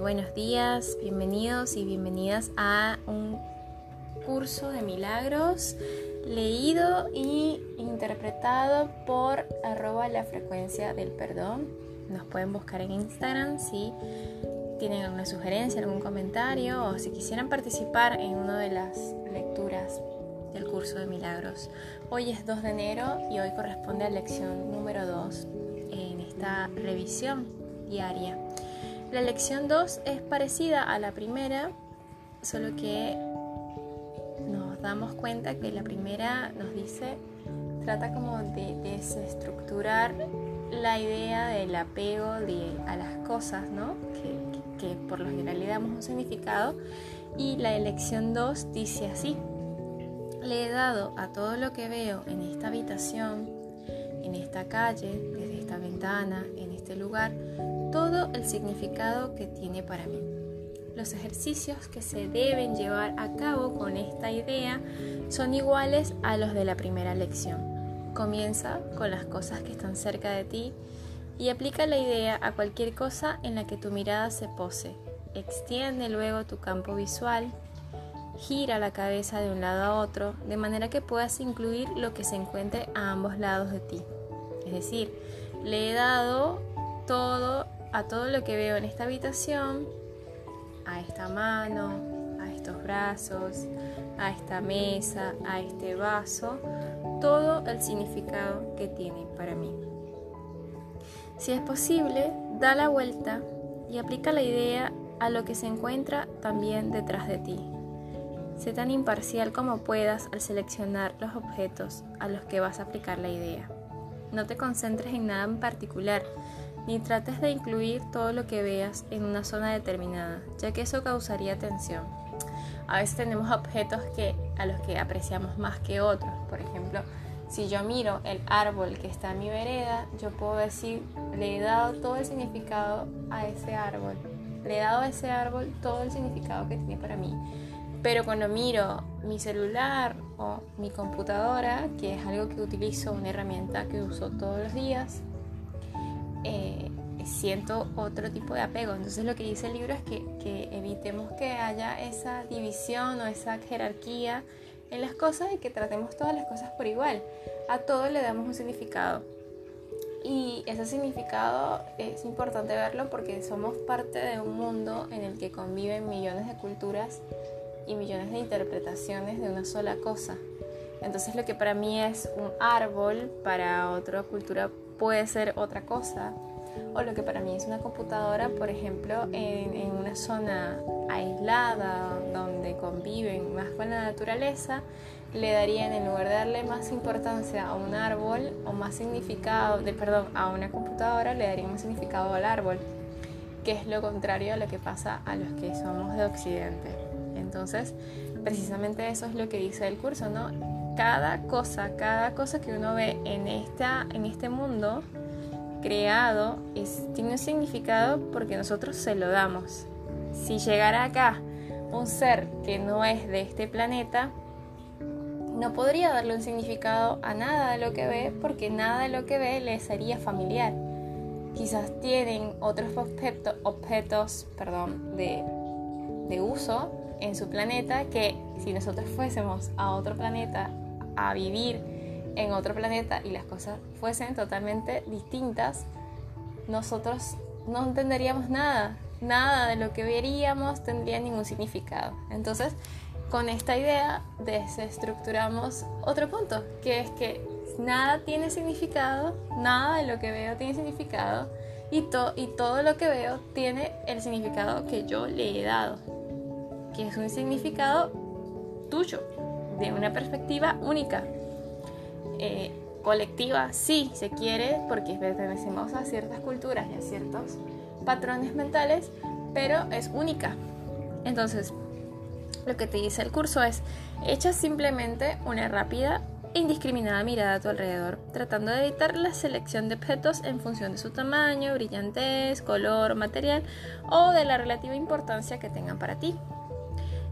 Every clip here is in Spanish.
Buenos días, bienvenidos y bienvenidas a un curso de milagros leído y interpretado por arroba la frecuencia del perdón. Nos pueden buscar en Instagram si tienen alguna sugerencia, algún comentario o si quisieran participar en una de las lecturas del curso de milagros. Hoy es 2 de enero y hoy corresponde a lección número 2 en esta revisión diaria. La lección 2 es parecida a la primera, solo que nos damos cuenta que la primera nos dice, trata como de desestructurar la idea del apego a las cosas, ¿no? Que, que por lo general le damos un significado. Y la lección 2 dice así, le he dado a todo lo que veo en esta habitación, en esta calle, desde esta ventana, en este lugar, todo el significado que tiene para mí. Los ejercicios que se deben llevar a cabo con esta idea son iguales a los de la primera lección. Comienza con las cosas que están cerca de ti y aplica la idea a cualquier cosa en la que tu mirada se pose. Extiende luego tu campo visual, gira la cabeza de un lado a otro, de manera que puedas incluir lo que se encuentre a ambos lados de ti. Es decir, le he dado todo a todo lo que veo en esta habitación, a esta mano, a estos brazos, a esta mesa, a este vaso, todo el significado que tiene para mí. Si es posible, da la vuelta y aplica la idea a lo que se encuentra también detrás de ti. Sé tan imparcial como puedas al seleccionar los objetos a los que vas a aplicar la idea. No te concentres en nada en particular, ni trates de incluir todo lo que veas en una zona determinada, ya que eso causaría tensión. A veces tenemos objetos que, a los que apreciamos más que otros. Por ejemplo, si yo miro el árbol que está en mi vereda, yo puedo decir, le he dado todo el significado a ese árbol. Le he dado a ese árbol todo el significado que tiene para mí. Pero cuando miro mi celular o mi computadora, que es algo que utilizo, una herramienta que uso todos los días, eh, siento otro tipo de apego. Entonces lo que dice el libro es que, que, evitemos que haya esa división o esa jerarquía en las cosas y que tratemos todas las cosas por igual. A todo le damos un significado. Y ese significado es importante verlo porque somos parte de un mundo en el que conviven millones de culturas y millones de interpretaciones de una sola cosa. Entonces lo que para mí es un árbol, para otra cultura puede ser otra cosa. O lo que para mí es una computadora, por ejemplo, en, una zona aislada donde conviven más con la naturaleza, le darían en lugar de darle más importancia a un árbol o más significado, de, perdón, a una computadora, le darían más significado al árbol, que es lo contrario a lo que pasa a los que somos de Occidente. Entonces, precisamente eso es lo que dice el curso, ¿no? cada cosa, cada cosa que uno ve en, esta, en este mundo creado tiene un significado porque nosotros se lo damos. Si llegara acá un ser que no es de este planeta, no podría darle un significado a nada de lo que ve porque nada de lo que ve le sería familiar. Quizás tienen otros objetos, objetos perdón, de, de uso en su planeta que si nosotros fuésemos a otro planeta a vivir en otro planeta y las cosas fuesen totalmente distintas, nosotros no entenderíamos nada, nada de lo que veríamos tendría ningún significado. Entonces, con esta idea desestructuramos otro punto, que es que nada tiene significado, nada de lo que veo tiene significado y, y todo lo que veo tiene el significado que yo le he dado, que es un significado tuyo, de una perspectiva única. Eh, colectiva, sí, se quiere, porque pertenecemos a ciertas culturas y a ciertos patrones mentales, pero es única. Entonces, lo que te dice el curso es, echa simplemente una rápida e indiscriminada mirada a tu alrededor, tratando de evitar la selección de objetos en función de su tamaño, brillantez, color, material o de la relativa importancia que tengan para ti.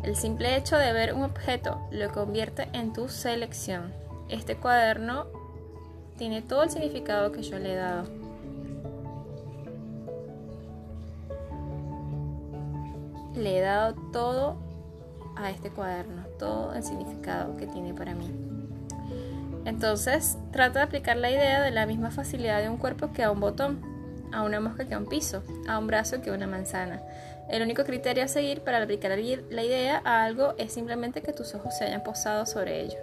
El simple hecho de ver un objeto lo convierte en tu selección. Este cuaderno tiene todo el significado que yo le he dado. le he dado todo a este cuaderno, todo el significado que tiene para mí. Entonces, trato de aplicar la idea de la misma facilidad de un cuerpo que a un botón, a una mosca que a un piso, a un brazo que a una manzana. El único criterio a seguir para aplicar la idea a algo es simplemente que tus ojos se hayan posado sobre ello.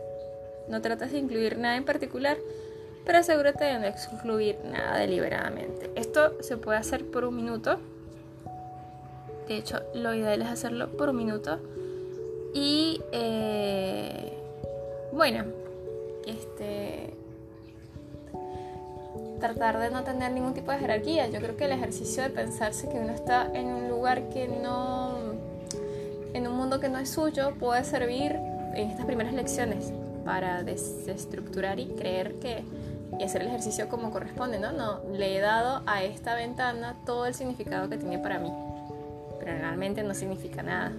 No tratas de incluir nada en particular, pero asegúrate de no excluir nada deliberadamente. Esto se puede hacer por un minuto. De hecho, lo ideal es hacerlo por un minuto. Y eh, bueno, este tratar de no tener ningún tipo de jerarquía. Yo creo que el ejercicio de pensarse que uno está en un lugar que no, en un mundo que no es suyo, puede servir en estas primeras lecciones para desestructurar y creer que y hacer el ejercicio como corresponde, ¿no? No, le he dado a esta ventana todo el significado que tiene para mí, pero realmente no significa nada.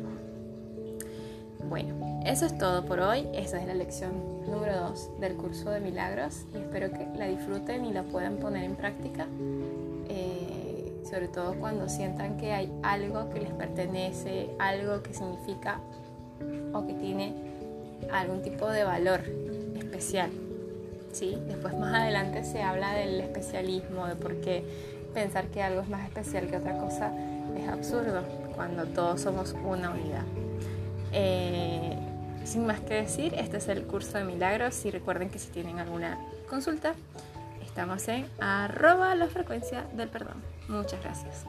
Bueno, eso es todo por hoy. Esa es la lección número 2 del curso de milagros y espero que la disfruten y la puedan poner en práctica. Eh, sobre todo cuando sientan que hay algo que les pertenece, algo que significa o que tiene algún tipo de valor especial. ¿sí? Después más adelante se habla del especialismo, de por qué pensar que algo es más especial que otra cosa es absurdo cuando todos somos una unidad. Eh, sin más que decir, este es el curso de milagros y recuerden que si tienen alguna consulta, estamos en arroba la frecuencia del perdón. Muchas gracias.